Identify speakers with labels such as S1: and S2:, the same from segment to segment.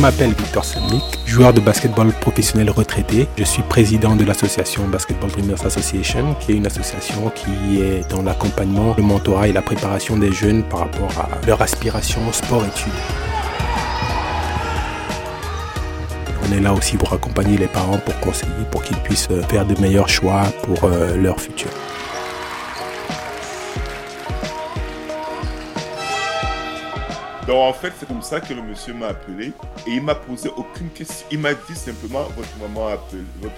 S1: m'appelle Victor Semlik, joueur de basketball professionnel retraité. Je suis président de l'association Basketball Dreamers Association, qui est une association qui est dans l'accompagnement, le mentorat et la préparation des jeunes par rapport à leur aspiration sport-études. On est là aussi pour accompagner les parents, pour conseiller, pour qu'ils puissent faire de meilleurs choix pour euh, leur futur.
S2: Donc en fait, c'est comme ça que le monsieur m'a appelé et il m'a posé aucune question. Il m'a dit simplement votre maman a appelé. Votre,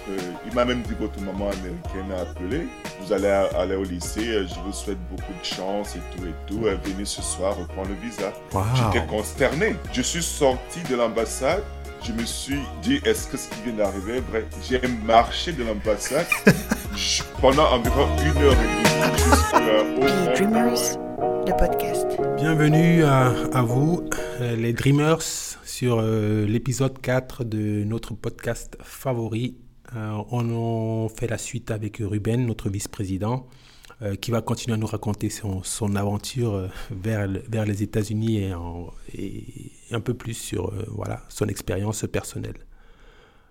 S2: il m'a même dit votre maman américaine a appelé. Vous allez aller au lycée. Je vous souhaite beaucoup de chance et tout et tout. Venez ce soir reprendre le visa.
S1: Wow.
S2: J'étais consterné. Je suis sorti de l'ambassade. Je me suis dit, est-ce que ce qui vient d'arriver est vrai? J'ai marché de l'ambassade pendant environ une heure et demie jusqu'au
S1: Bienvenue à, vous, euh, les Dreamers, sur euh, l'épisode 4 de notre podcast favori. Euh, on en fait la suite avec Ruben, notre vice-président, qui va continuer à nous raconter son, aventure vers, le- vers les États-Unis et, un peu plus sur son expérience personnelle.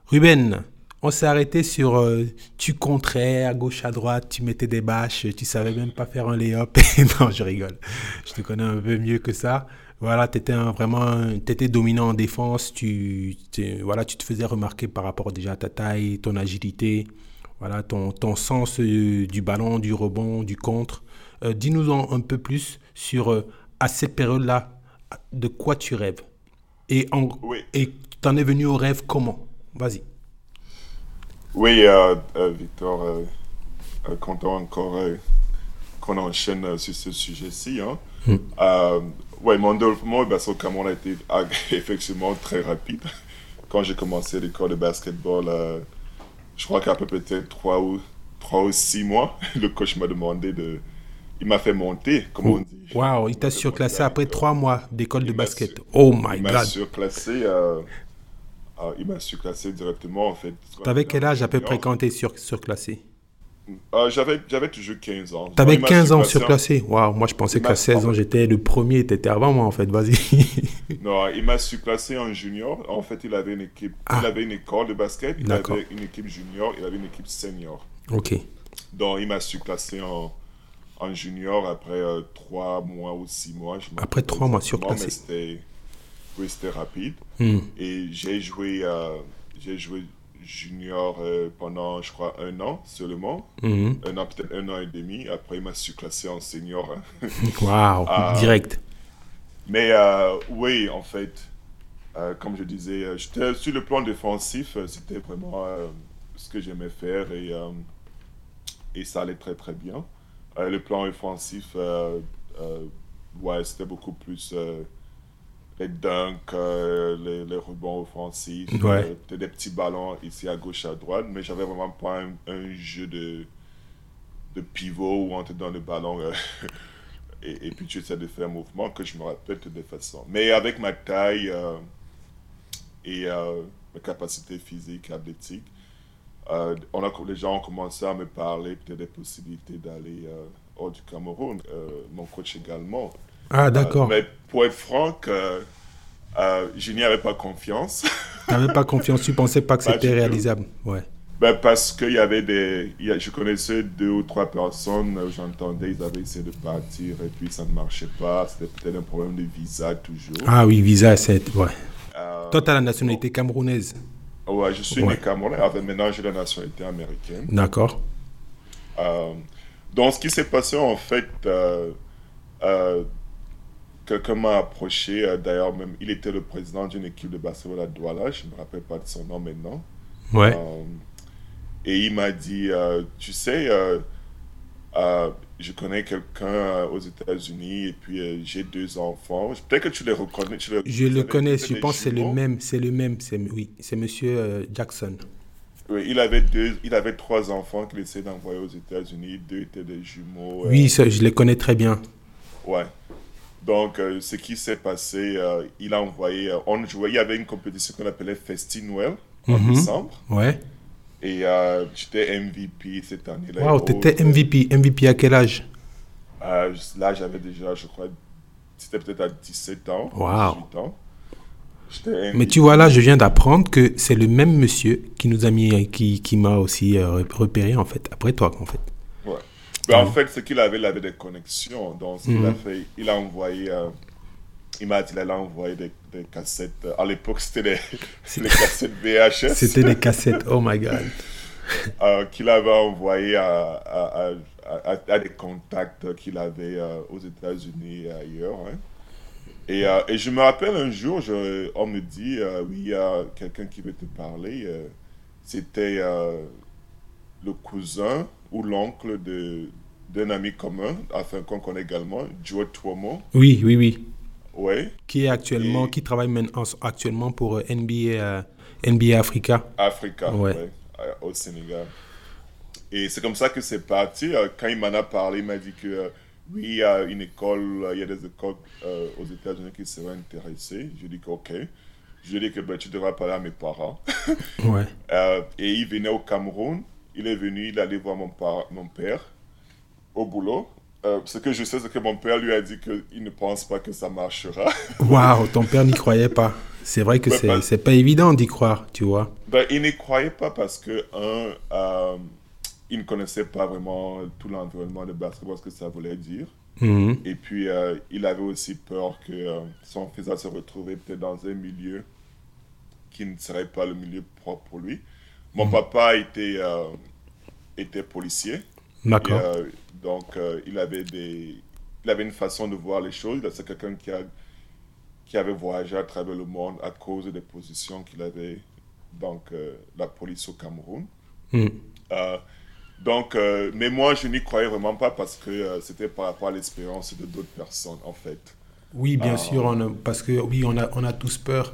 S1: Ruben, on s'est arrêté sur euh, tu compterais à gauche à droite, tu mettais des bâches, tu savais même pas faire un lay-up. non, je rigole. Je te connais un peu mieux que ça. Voilà, tu étais vraiment t'étais dominant en défense, tu, voilà, tu te faisais remarquer par rapport déjà à ta taille, ton agilité, voilà, ton, ton sens euh, du ballon, du rebond, du contre. Euh, Dis-nous un peu plus sur euh, à cette période-là, de quoi tu rêves? Et en,
S2: Oui.
S1: et t'en es venu au rêve comment? Vas-y.
S2: Oui, euh, euh, Victor, euh, content encore qu'on enchaîne sur ce sujet-ci. Hein. Ouais, mon développement basket au Cameroun a été effectivement très rapide. Quand j'ai commencé l'école de basketball, je crois qu'après peut-être trois ou, trois ou six mois, le coach m'a demandé de... Il m'a fait monter, comme on dit.
S1: Waouh, il t'a surclassé après trois mois d'école de
S2: il m'a
S1: basket.
S2: sur-
S1: Oh my
S2: Il m'a
S1: god.
S2: surclassé, euh, euh, il m'a surclassé directement en fait.
S1: T'avais quel âge à peu près
S2: Junior.
S1: quand t'es sur, surclassé?
S2: Euh, j'avais, j'avais toujours 15 ans.
S1: T'avais
S2: Non, il m'a
S1: 15 ans
S2: surclassé
S1: Waouh, moi je pensais qu'à
S2: m'a-
S1: 16 ans j'étais le premier, t'étais avant moi en fait, vas-y.
S2: Non, il m'a surclassé en junior. En fait, il avait une équipe,
S1: Ah.
S2: il avait une école de basket, il avait une équipe junior, il avait une équipe senior.
S1: ok.
S2: Donc, il m'a surclassé en, en junior après euh, trois mois ou six mois. je
S1: Après
S2: rappelle
S1: trois mois
S2: exactement,
S1: surclassé.
S2: Oui, c'était rapide.
S1: Hmm.
S2: Et j'ai joué, euh, j'ai joué junior euh, pendant, je crois, un an seulement.
S1: Mhm.
S2: Un an, peut-être un an et demi. Après, il m'a surclassé en senior.
S1: Waouh,
S2: Ah.
S1: direct.
S2: Mais euh, oui, en fait, comme je disais, j'étais sur le plan défensif, c'était vraiment ce que j'aimais faire et, et ça allait très très bien. Le plan offensif, ouais, c'était beaucoup plus les dunks, euh, les, les rebonds offensifs,
S1: Ouais.
S2: euh, des petits ballons ici à gauche à droite, mais j'avais vraiment pas un, un jeu de, de pivot où on était dans le ballon. euh, et, et puis tu essaies de faire un mouvement que je me rappelle de toute façon. Mais avec ma taille euh, et mes capacités physiques, athlétiques, on a, les gens ont commencé à me parler peut-être des possibilités d'aller hors du Cameroun. Mon coach également.
S1: Ah d'accord.
S2: Euh, mais pour être franc, euh, euh, je n'y avais pas confiance.
S1: T'avais pas confiance, tu pensais pas que c'était réalisable. Ouais.
S2: Ben, parce qu'il y avait des. il y a- je connaissais deux ou trois personnes, j'entendais, ils avaient essayé de partir et puis ça ne marchait pas. C'était peut-être un problème de visa toujours.
S1: Ah oui, visa, c'est... Ouais.
S2: Euh,
S1: Toi, t'as la nationalité camerounaise.
S2: ouais, je suis
S1: Ouais.
S2: né Camerounais, avec maintenant j'ai la nationalité américaine.
S1: D'accord.
S2: Euh, donc, ce qui s'est passé, en fait, euh, quelqu'un m'a approché, euh, d'ailleurs, même, il était le président d'une équipe de basketball à Douala, je ne me rappelle pas de son nom maintenant.
S1: Ouais.
S2: Euh, et il m'a dit, euh, tu sais, je connais quelqu'un aux États-Unis et puis euh, j'ai deux enfants. Peut-être que tu les reconnais. tu les-
S1: Je le connais, je pense que c'est le même, c'est le même, c'est oui, c'est monsieur euh, Jackson.
S2: Oui, il avait deux, il avait trois enfants qu'il essayait d'envoyer aux États-Unis. Deux étaient des jumeaux. euh,
S1: Oui, ça, je les connais très bien.
S2: Ouais. Donc, euh, ce qui s'est passé, euh, il a envoyé. euh, on jouait, il y avait une compétition qu'on appelait Festi Noël en
S1: Mhm.
S2: décembre.
S1: Ouais.
S2: Et euh, j'étais MVP cette année-là. Oh,
S1: t'étais MVP. MVP à quel âge?
S2: Là, j'avais déjà, je crois, c'était peut-être à 17 ans,
S1: Wow.
S2: 18 ans.
S1: Mais tu vois là, je viens d'apprendre que c'est le même monsieur qui nous a mis, qui, qui m'a aussi repéré en fait, après toi en fait.
S2: Ben, En fait, ce qu'il avait, il avait des connexions. Donc, ce qu'il a fait, il a envoyé. euh, il m'a dit qu'il allait envoyer des, des cassettes. À l'époque, c'était des, les cassettes VHS.
S1: C'était des cassettes, oh my god.
S2: euh, qu'il avait envoyé à, à, à, à- à des contacts qu'il avait euh, aux États-Unis et ailleurs. hein. Et, euh, et je me rappelle un jour, je- on me dit oui, il y a quelqu'un qui veut te parler. C'était le cousin ou l'oncle de d'un ami commun, enfin qu'on connaît également, Joe Tuomo.
S1: Oui, oui, oui.
S2: Ouais,
S1: Qui est actuellement,
S2: Et-
S1: qui travaille maintenant actuellement pour euh, NBA, euh, NBA Africa.
S2: Africa,
S1: Ouais.
S2: ouais, euh, au Sénégal. Et c'est comme ça que c'est parti. Quand il m'en a parlé, il m'a dit que oui, il y a une école, il y a des écoles euh, aux États-Unis qui seraient intéressées. Je dis que ok. Je dit que ben, tu devras parler à mes parents.
S1: Ouais.
S2: Euh, et il venait au Cameroun. Il est venu, il allait voir mon, par- mon père au boulot. Euh, ce que je sais, c'est que mon père lui a dit qu'il ne pense pas que ça marchera.
S1: Waouh, ton père n'y croyait pas. C'est vrai que c'est c'est pas évident d'y croire, tu vois.
S2: Ben, il n'y croyait pas parce que, un, euh, il ne connaissait pas vraiment tout l'environnement de basketball, ce que ça voulait dire.
S1: Mhm.
S2: Et puis, euh, il avait aussi peur que son fils allait se retrouver peut-être dans un milieu qui ne serait pas le milieu propre pour lui. Mon papa était, était policier.
S1: D'accord.
S2: Donc, euh, il, avait des, il avait une façon de voir les choses. C'est quelqu'un qui, a, qui avait voyagé à travers le monde à cause des positions qu'il avait dans euh, la police au Cameroun.
S1: Mhm.
S2: Euh, donc, euh, mais moi, je n'y croyais vraiment pas parce que c'était par rapport à l'expérience de d'autres personnes, en fait.
S1: Oui, bien sûr, on a- parce que oui, on a, on a tous peur.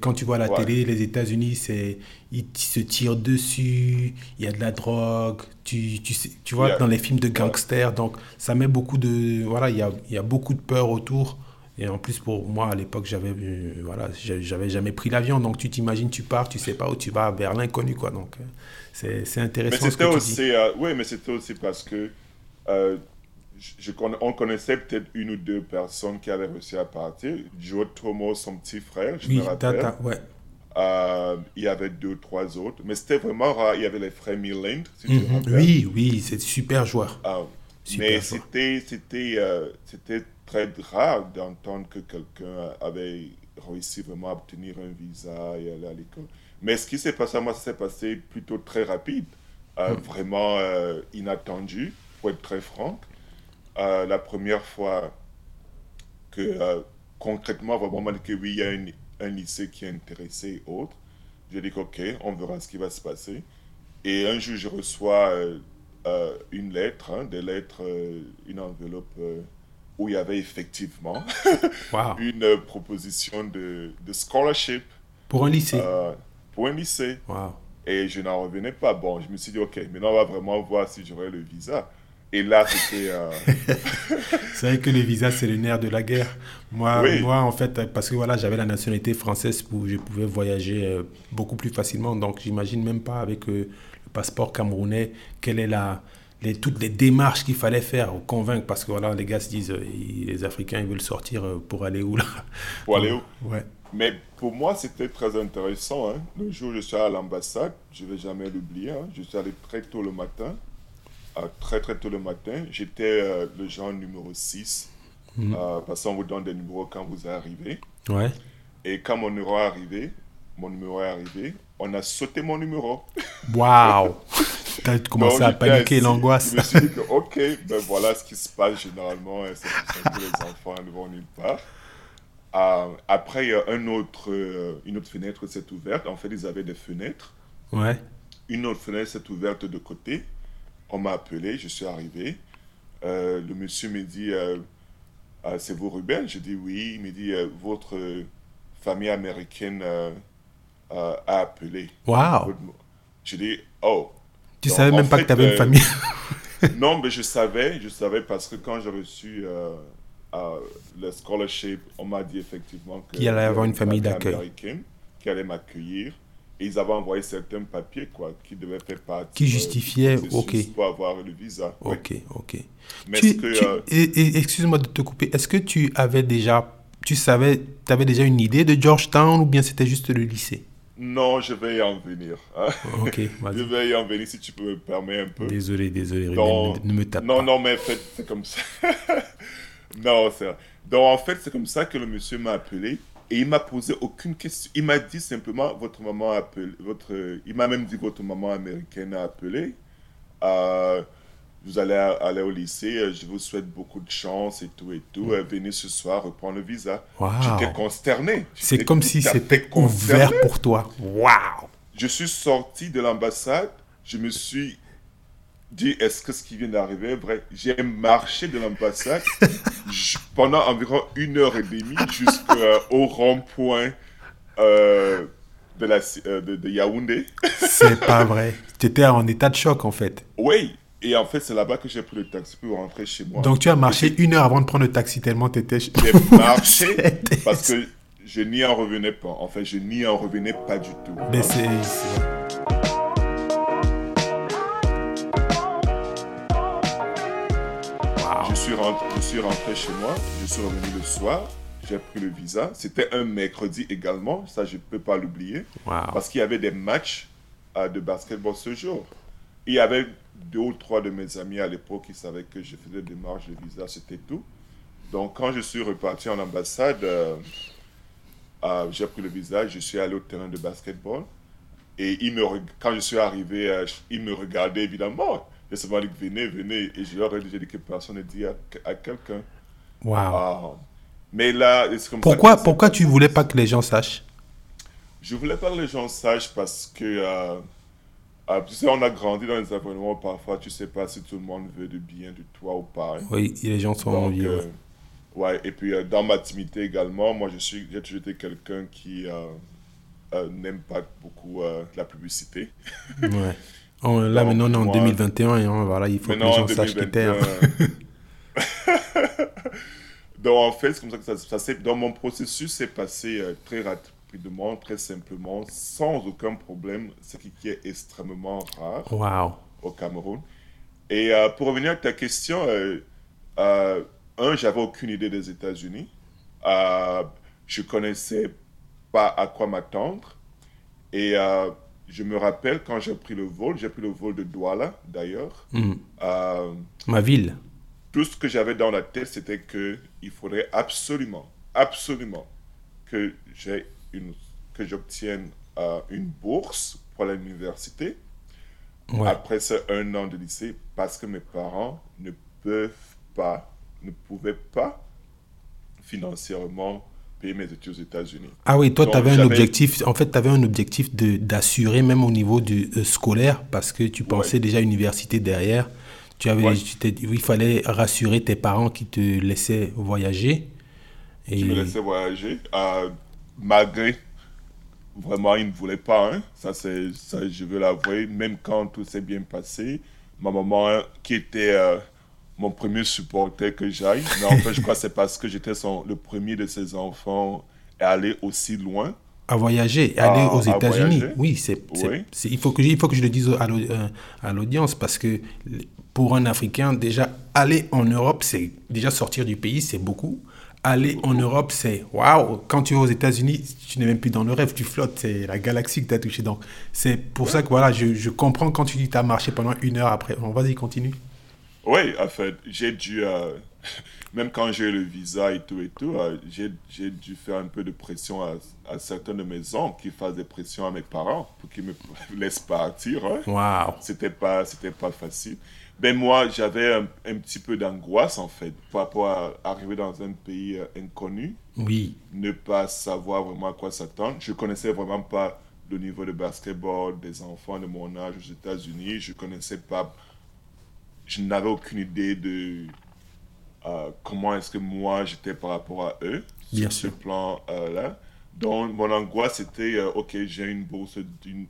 S1: Quand tu vois la
S2: Ouais.
S1: télé, les États-Unis, c'est ils se tirent dessus, il y a de la drogue, tu, tu, sais, tu vois,
S2: Yeah.
S1: dans les films de gangsters, donc ça met beaucoup de... Voilà, il y a, y a beaucoup de peur autour. Et en plus, pour moi, à l'époque, j'avais euh, voilà, j'a- j'avais jamais pris l'avion, donc tu t'imagines, tu pars, tu sais pas où tu vas, vers l'inconnu, quoi. Donc, euh, c'est
S2: Mais
S1: intéressant
S2: c'était aussi, euh, oui, mais c'était aussi parce que euh, je, on connaissait peut-être une ou deux personnes qui avaient réussi à partir. Joe Tomo, son petit frère, je
S1: Oui,
S2: me rappelle.
S1: Tata, ouais.
S2: Euh, il y avait deux, trois autres. Mais c'était vraiment rare. Il y avait les frères Milland, si tu te
S1: Mhm.
S2: rappelles.
S1: Oui, oui, c'est super joueur.
S2: Ah,
S1: Super
S2: mais
S1: joueur.
S2: c'était c'était euh, c'était très rare d'entendre que quelqu'un avait réussi vraiment à obtenir un visa et aller à l'école. Mais ce qui s'est passé à moi, ça s'est passé plutôt très rapide, euh,
S1: Hmm.
S2: vraiment inattendu, pour être très franc. Euh, la première fois que euh, concrètement, vraiment, que oui, il y a un, un lycée qui est intéressé et autres. J'ai dit qu'ok, on verra ce qui va se passer. Et un jour, je reçois euh, euh, une lettre, hein, des lettres, une enveloppe où il y avait effectivement une proposition de, de scholarship
S1: Pour un lycée.
S2: pour un lycée. Et je n'en revenais pas. Bon, je me suis dit, ok, maintenant on va vraiment voir si j'aurai le visa. Et là, c'était... euh,
S1: C'est vrai que les visas, c'est le nerf de la guerre. Moi,
S2: Oui.
S1: moi en fait, parce que voilà, j'avais la nationalité française où je pouvais voyager euh, beaucoup plus facilement. Donc, j'imagine même pas avec euh, le passeport camerounais, quelle est la, les, toutes les démarches qu'il fallait faire pour convaincre. Parce que voilà, les gars se disent, euh, ils- les Africains, ils veulent sortir pour aller où là?
S2: Pour aller où?
S1: Ouais.
S2: Mais pour moi, c'était très intéressant. hein. Le jour où je suis allé à l'ambassade, je ne vais jamais l'oublier. hein. Je suis allé très tôt le matin. Très très tôt le matin. J'étais euh, le genre numéro 6.
S1: Mhm.
S2: euh, parce qu'on vous donne des numéros quand vous arrivez.
S1: Ouais.
S2: Et quand mon numéro est arrivé, mon numéro est arrivé, on a sauté mon numéro.
S1: Waouh T'as commencé
S2: Donc,
S1: à paniquer, l'angoisse.
S2: Je me suis dit que, ok, ben voilà ce qui se passe généralement. C'est pour les enfants ne vont nulle part. Euh, après, un autre, une autre fenêtre s'est ouverte. En fait, ils avaient des fenêtres.
S1: Ouais.
S2: Une autre fenêtre s'est ouverte de côté. On m'a appelé, je suis arrivé. Euh, le monsieur me dit, euh, Ah, c'est vous Ruben? Je dis oui. Il me dit, euh, votre famille américaine a appelé.
S1: Waouh
S2: Je dis, oh.
S1: Tu
S2: Donc,
S1: savais même pas
S2: fait,
S1: que tu avais une famille?
S2: Non, mais je savais, je savais parce que quand j'ai reçu le scholarship, on m'a dit effectivement
S1: Qu'il allait y avoir une famille d'accueil.
S2: qui allait m'accueillir. Et ils avaient envoyé certains papiers quoi, qui devaient faire partie
S1: Qui
S2: euh,
S1: justifiaient, ok.
S2: pour avoir le visa.
S1: Ok, ok.
S2: Mais
S1: Tu-
S2: que,
S1: tu-
S2: euh,
S1: Excuse-moi de te couper. Est-ce que tu avais déjà tu savais, tu avais déjà une idée de Georgetown ou bien c'était juste le lycée?
S2: Non, je vais y en venir. hein.
S1: Ok,
S2: Je
S1: vas-y.
S2: vais y en venir si tu peux me permettre un peu.
S1: Désolé, désolé,
S2: Donc,
S1: ne, ne me tape
S2: non,
S1: pas.
S2: non, mais en fait, c'est comme ça. non, c'est. Donc, en fait, c'est comme ça que le monsieur m'a appelé et il m'a posé aucune question. Il m'a dit simplement, votre maman a appelé, votre, il m'a même dit, votre maman américaine a appelé. Euh, vous allez aller au lycée, euh, je vous souhaite beaucoup de chance et tout et tout. Euh, venez ce soir reprendre le visa.
S1: Wow.
S2: J'étais consterné.
S1: C'est comme si c'était ouvert pour toi. Waouh
S2: Je suis sorti de l'ambassade, je me suis dit, est-ce que ce qui vient d'arriver est vrai? J'ai marché de l'ambassade pendant environ une heure et demie jusqu'au rond-point euh, de, la, euh, de, de Yaoundé.
S1: C'est pas vrai. Tu étais en état de choc en fait.
S2: Oui, et en fait, c'est là-bas que j'ai pris le taxi pour rentrer chez moi.
S1: Donc tu as marché une heure avant de prendre le taxi tellement tu étais...
S2: J'ai marché parce que je n'y en revenais pas. En fait, je n'y en revenais pas du tout.
S1: Mais c'est-
S2: suis, rentré, je suis rentré chez moi, je suis revenu le soir, j'ai pris le visa. C'était un mercredi également, ça je ne peux pas l'oublier, parce qu'il y avait des matchs euh, de basketball ce jour. Il y avait deux ou trois de mes amis à l'époque qui savaient que je faisais des démarches de visa, c'était tout. Donc quand je suis reparti en ambassade, euh, euh, j'ai pris le visa, je suis allé au terrain de basketball. Et il me, quand je suis arrivé, euh, il me regardait évidemment. J'ai seulement dit venez, venez. Et je leur ai dit, que personne ne dit à, à quelqu'un.
S1: Waouh.
S2: Ah. Mais là, c'est comme ça
S1: Pourquoi,
S2: que-
S1: pourquoi tu voulais pas que les gens sachent?
S2: Je voulais pas que les gens sachent parce que, euh, euh, tu sais, on a grandi dans les environnements, parfois tu sais pas si tout le monde veut du bien de toi ou pas.
S1: Oui, les gens sont
S2: Donc,
S1: envieux.
S2: euh, ouais, et puis dans ma timidité également, moi je suis, j'ai toujours été quelqu'un qui n'aime pas beaucoup la publicité.
S1: Ouais. On- là, maintenant, on est en
S2: moi-
S1: 2021 et hein, voilà, il faut
S2: Maintenant,
S1: que les
S2: en
S1: gens sachent qui t'es. hein.
S2: 2021. Donc, en fait, c'est comme ça que ça, ça s'est. Dans mon processus, s'est passé euh, très rapidement, très simplement, sans aucun problème, ce qui, qui est extrêmement rare au Cameroun. Et euh, pour revenir à ta question, euh, euh, un, j'avais aucune idée des États-Unis. Je connaissais pas à quoi m'attendre. Et je me rappelle quand j'ai pris le vol, j'ai pris le vol de Douala d'ailleurs.
S1: Hmm.
S2: Euh,
S1: Ma ville.
S2: tout ce que j'avais dans la tête, c'était que il faudrait absolument, absolument que j'ai une, que j'obtienne euh, une bourse pour l'université
S1: Ouais.
S2: après ce un an de lycée parce que mes parents ne peuvent pas, ne pouvaient pas financièrement payer mes études aux États-Unis.
S1: Ah oui, toi, tu avais un objectif. En fait, tu avais un objectif d'assurer même au niveau du euh, scolaire parce que tu pensais déjà à l'université derrière. Tu avais,
S2: Ouais.
S1: tu il fallait rassurer tes parents qui te laissaient voyager. Et
S2: qui me laissait voyager, euh, malgré vraiment ils ne voulaient pas. hein. Ça, ça, je veux l'avouer. Même quand tout s'est bien passé, ma maman, qui était euh, mon premier supporter que j'aille, mais en fait, je crois que c'est parce que j'étais le premier de ses enfants à aller aussi loin.
S1: à voyager, aller
S2: À-
S1: aux
S2: à
S1: États-Unis. Oui, c'est,
S2: Oui.
S1: il, faut que, je- il faut que je le dise à euh, à l'audience parce que pour un Africain, déjà, aller en Europe, c'est déjà sortir du pays, c'est beaucoup. Aller en Europe, c'est waouh. Quand tu es aux États-Unis, tu n'es même plus dans le rêve, tu flottes, c'est la galaxie que tu as touché. Donc, c'est pour ça que voilà, je, je comprends quand tu dis que tu as marché pendant une heure après. Bon, vas-y, continue.
S2: Oui, en fait, j'ai dû, euh, même quand j'ai eu le visa et tout et tout, euh, j'ai, dû faire un peu de pression à, à certains de mes oncles qui fassent des pressions à mes parents pour qu'ils me laissent partir. hein.
S1: Waouh.
S2: C'était pas, c'était pas facile. Ben moi, j'avais un, un petit peu d'angoisse en fait par rapport à arriver dans un pays euh, inconnu,
S1: Oui.
S2: ne pas savoir vraiment à quoi s'attendre. Je connaissais vraiment pas le niveau de basketball des enfants de mon âge aux États-Unis. Je connaissais pas, je n'avais aucune idée de euh, comment est-ce que moi j'étais par rapport à eux
S1: Bien
S2: sur
S1: sûr.
S2: ce plan-là. Donc, mon angoisse c'était, euh, ok, j'ai une bourse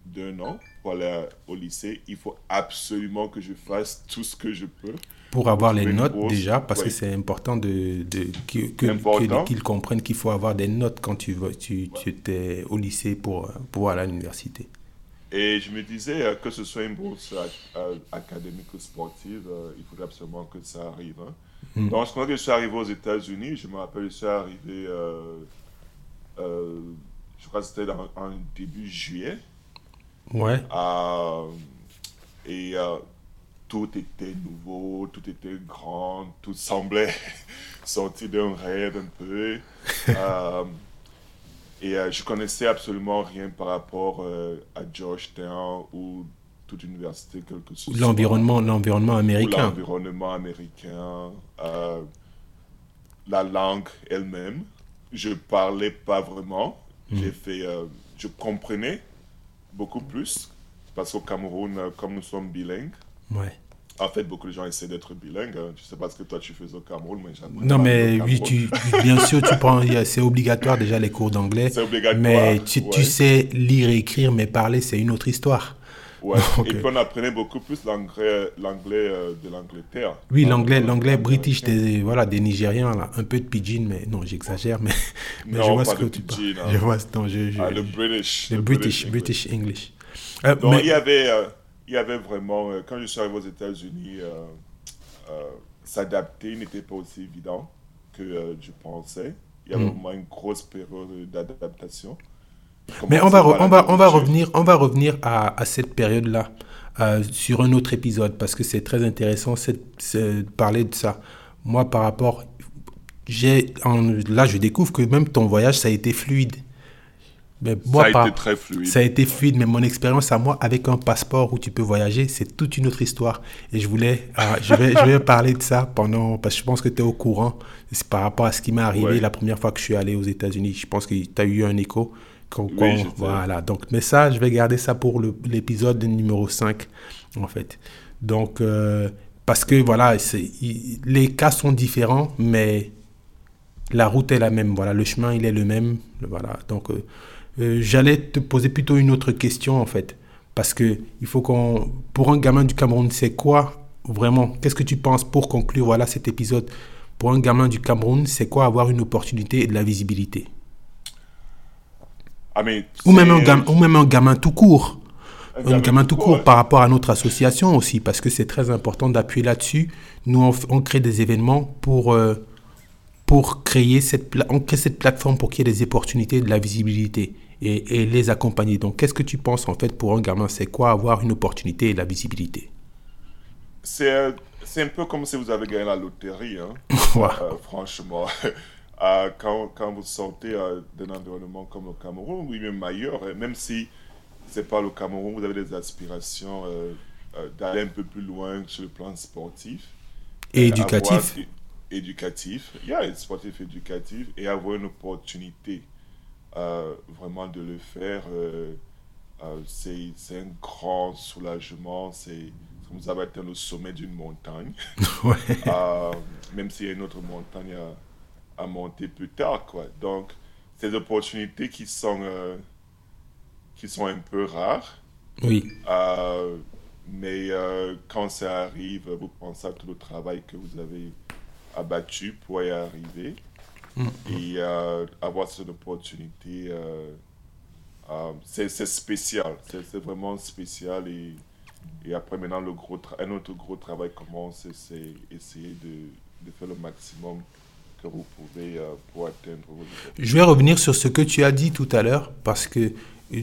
S2: d'un an pour aller au lycée. Il faut absolument que je fasse tout ce que je peux.
S1: Pour avoir les notes
S2: bourse.
S1: déjà, parce que c'est important de, de, qu'ils comprennent qu'il faut avoir des notes quand tu, tu, tu étais au lycée pour, euh, pour aller à l'université.
S2: Et je me disais euh, que ce soit une bourse euh, euh, académique ou sportive, il faudrait absolument que ça arrive. hein.
S1: Mm.
S2: Donc, quand je suis arrivé aux États-Unis, je me rappelle, je suis arrivé, euh, euh, je crois que c'était en, en début juillet.
S1: Ouais.
S2: Euh, et tout était nouveau, tout était grand, tout semblait sortir d'un rêve un peu. Et euh, je connaissais absolument rien par rapport euh, à Georgetown ou toute université, quelle que ce soit.
S1: L'environnement, l'environnement américain.
S2: L'environnement américain, euh, la langue elle-même. Je parlais pas vraiment.
S1: Hmm.
S2: J'ai fait, euh, je comprenais beaucoup plus parce qu'au Cameroun, euh, comme nous sommes bilingues,
S1: Ouais.
S2: En fait, beaucoup de gens essaient d'être bilingues. hein. Je sais pas ce que toi tu faisais au Cameroun, mais j'apprenais
S1: Non, mais oui, tu, bien sûr, tu prends, c'est obligatoire déjà les cours d'anglais.
S2: C'est obligatoire.
S1: Mais tu, sais lire et écrire, mais parler, c'est une autre histoire.
S2: Ouais. Et puis on apprenait beaucoup plus l'anglais, l'anglais euh, de l'Angleterre.
S1: Oui,
S2: Hein,
S1: l'anglais,
S2: euh,
S1: l'anglais british des, voilà, des Nigériens, là. Un peu de pidgin, mais non, j'exagère, mais, mais
S2: Non,
S1: je vois
S2: pas
S1: ce que tu parles.
S2: hein.
S1: Je vois, non, je, je-
S2: Ah, le British.
S1: le British,
S2: English.
S1: British English. Euh,
S2: Donc,
S1: mais-
S2: il y avait, euh, il y avait vraiment, euh, quand je suis arrivé aux États-Unis, euh, euh, s'adapter n'était pas aussi évident que je pensais. Il y avait
S1: Mm.
S2: vraiment une grosse période d'adaptation.
S1: Mais on va, on va, on va revenir, on va revenir à, à cette période-là euh, sur un autre épisode parce que c'est très intéressant de parler de ça. Moi, par rapport, j'ai, là, je découvre que même ton voyage, ça a été fluide. Mais moi,
S2: Ça a
S1: par-
S2: été très fluide.
S1: ça a été fluide, mais mon expérience à moi avec un passeport où tu peux voyager, c'est toute une autre histoire. Et je voulais, euh, je vais, je vais parler de ça pendant, parce que je pense que tu es au courant. C'est par rapport à ce qui m'est arrivé
S2: Ouais.
S1: la première fois que je suis allé aux États-Unis. Je pense que tu as eu un écho. Quand,
S2: Oui,
S1: voilà. Donc, mais ça, je vais garder ça pour l'épisode numéro 5, en fait. Donc, euh, parce que voilà, il- les cas sont différents, mais la route est la même. Voilà, le chemin, il est le même. Voilà. Donc, euh, euh, j'allais te poser plutôt une autre question, en fait. Parce que il faut qu'on. Pour un gamin du Cameroun, c'est quoi vraiment? Qu'est-ce que tu penses pour conclure voilà, cet épisode? Pour un gamin du Cameroun, c'est quoi avoir une opportunité et de la visibilité?
S2: Ah, mais
S1: ou même, un gamin, ou même un gamin tout court.
S2: un
S1: Un gamin tout court
S2: ouais.
S1: par rapport à notre association aussi, parce que c'est très important d'appuyer là-dessus. Nous, on crée des événements pour, euh, pour créer cette, on crée cette plateforme pour qu'il y ait des opportunités, de la visibilité et, et les accompagner. Donc, qu'est-ce que tu penses en fait pour un gamin? C'est quoi avoir une opportunité et la visibilité?
S2: C'est un peu comme si vous avez gagné la loterie, hein. Euh, franchement. Euh, quand, quand vous sortez euh, d'un environnement comme le Cameroun, oui, même ailleurs, même si c'est pas le Cameroun, vous avez des aspirations euh, d'aller un peu plus loin sur le plan sportif.
S1: Et
S2: Euh,
S1: éducatif.
S2: avoir- é- éducatif, yeah, sportif éducatif, et avoir une opportunité euh, vraiment de le faire, euh, euh, c'est c'est un grand soulagement. C'est comme vous avez atteint le sommet d'une montagne.
S1: Ouais.
S2: Même s'il y a une autre montagne à, à monter plus tard, quoi. Donc, ces opportunités qui sont, qui sont un peu rares,
S1: Oui.
S2: mais quand ça arrive, vous pensez à tout le travail que vous avez abattu pour y arriver
S1: Mm.
S2: et euh, avoir cette opportunité, euh, euh, c'est spécial, c'est vraiment spécial et, et après maintenant le gros un autre gros travail commence, c'est essayer de, de faire le maximum que vous pouvez euh, pour atteindre vos objectifs.
S1: Je vais revenir sur ce que tu as dit tout à l'heure, parce que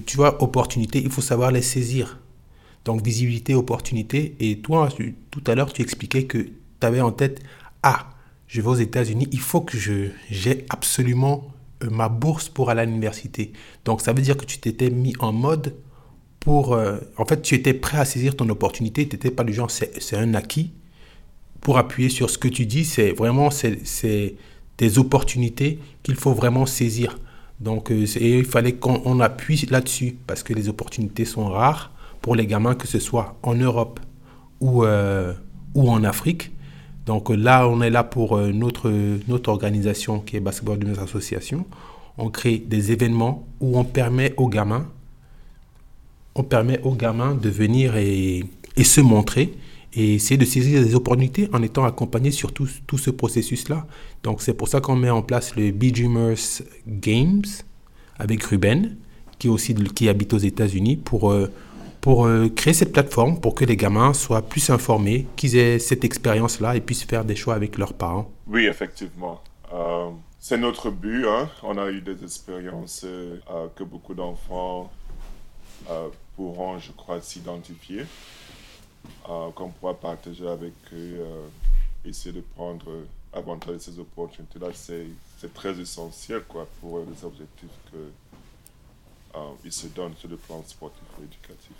S1: tu vois, opportunité, il faut savoir les saisir. Donc, visibilité, opportunité. Et toi, tu- tout à l'heure, tu expliquais que tu avais en tête, ah, je vais aux États-Unis, il faut que je j'ai absolument euh, ma bourse pour aller à l'université. Donc, ça veut dire que tu t'étais mis en mode pour... euh, en fait, tu étais prêt à saisir ton opportunité, tu n'étais pas du genre, c'est un acquis pour appuyer sur ce que tu dis, c'est vraiment c'est, des opportunités qu'il faut vraiment saisir. Donc, euh, et il fallait qu'on on appuie là-dessus parce que les opportunités sont rares pour les gamins, que ce soit en Europe ou, ou en Afrique. Donc euh, là, on est là pour euh, notre, notre organisation qui est Basketball Dreamers Association. On crée des événements où on permet aux gamins on permet aux gamins de venir et, et se montrer et essayer de saisir des opportunités en étant accompagnés sur tout, tout ce processus-là. Donc c'est pour ça qu'on met en place le Be Dreamers Games avec Ruben, qui, aussi, de- qui habite aux États-Unis, pour, euh, pour euh, créer cette plateforme pour que les gamins soient plus informés, qu'ils aient cette expérience-là et puissent faire des choix avec leurs parents.
S2: Oui, effectivement. Euh, c'est notre but. Hein. On a eu des expériences euh, que beaucoup d'enfants pourront, je crois, s'identifier, qu'on pourra partager avec eux, essayer de prendre avantage de ces opportunités-là. C'est très essentiel quoi, pour les objectifs que il se donne sur le plan sportif ou éducatif.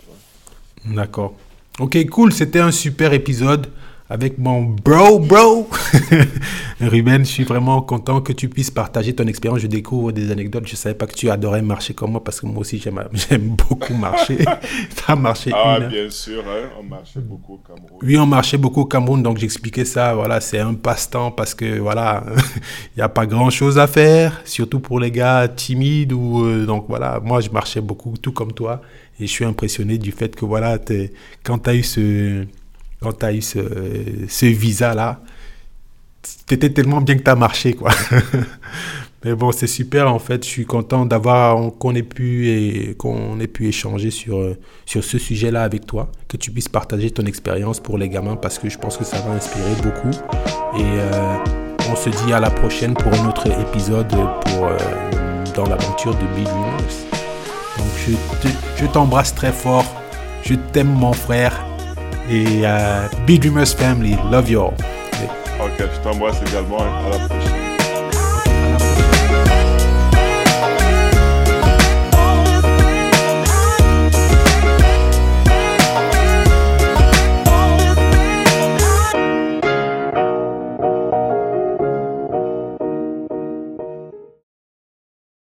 S1: D'accord. Ok, cool. C'était un super épisode avec mon bro, bro. Ruben, je suis vraiment content que tu puisses partager ton expérience. Je découvre des anecdotes. Je ne savais pas que tu adorais marcher comme moi parce que moi aussi, j'aime beaucoup marcher. tu as marché
S2: Ah, bien sûr, hein. on marchait beaucoup au Cameroun.
S1: Oui, on marchait beaucoup au Cameroun. Donc, j'expliquais ça. Voilà, c'est un passe-temps parce que, voilà, il n'y a pas grand-chose à faire, surtout pour les gars timides. Ou, euh, donc, voilà, moi, je marchais beaucoup, tout comme toi. Et je suis impressionné du fait que, voilà, quand tu as eu ce quand tu as eu ce, visa-là, c'était tellement bien que tu as marché, quoi. Mais bon, c'est super, en fait. Je suis content d'avoir, qu'on ait pu, ait pu échanger sur, sur ce sujet-là avec toi, que tu puisses partager ton expérience pour les gamins, parce que je pense que ça va inspirer beaucoup. Et euh, on se dit à la prochaine pour un autre épisode pour, euh, dans l'aventure de Big Donc, je t'embrasse très fort. Je t'aime, mon frère et uh, Big Dreamers Family. Love you all.
S2: Ok, je t'embrasse également. À la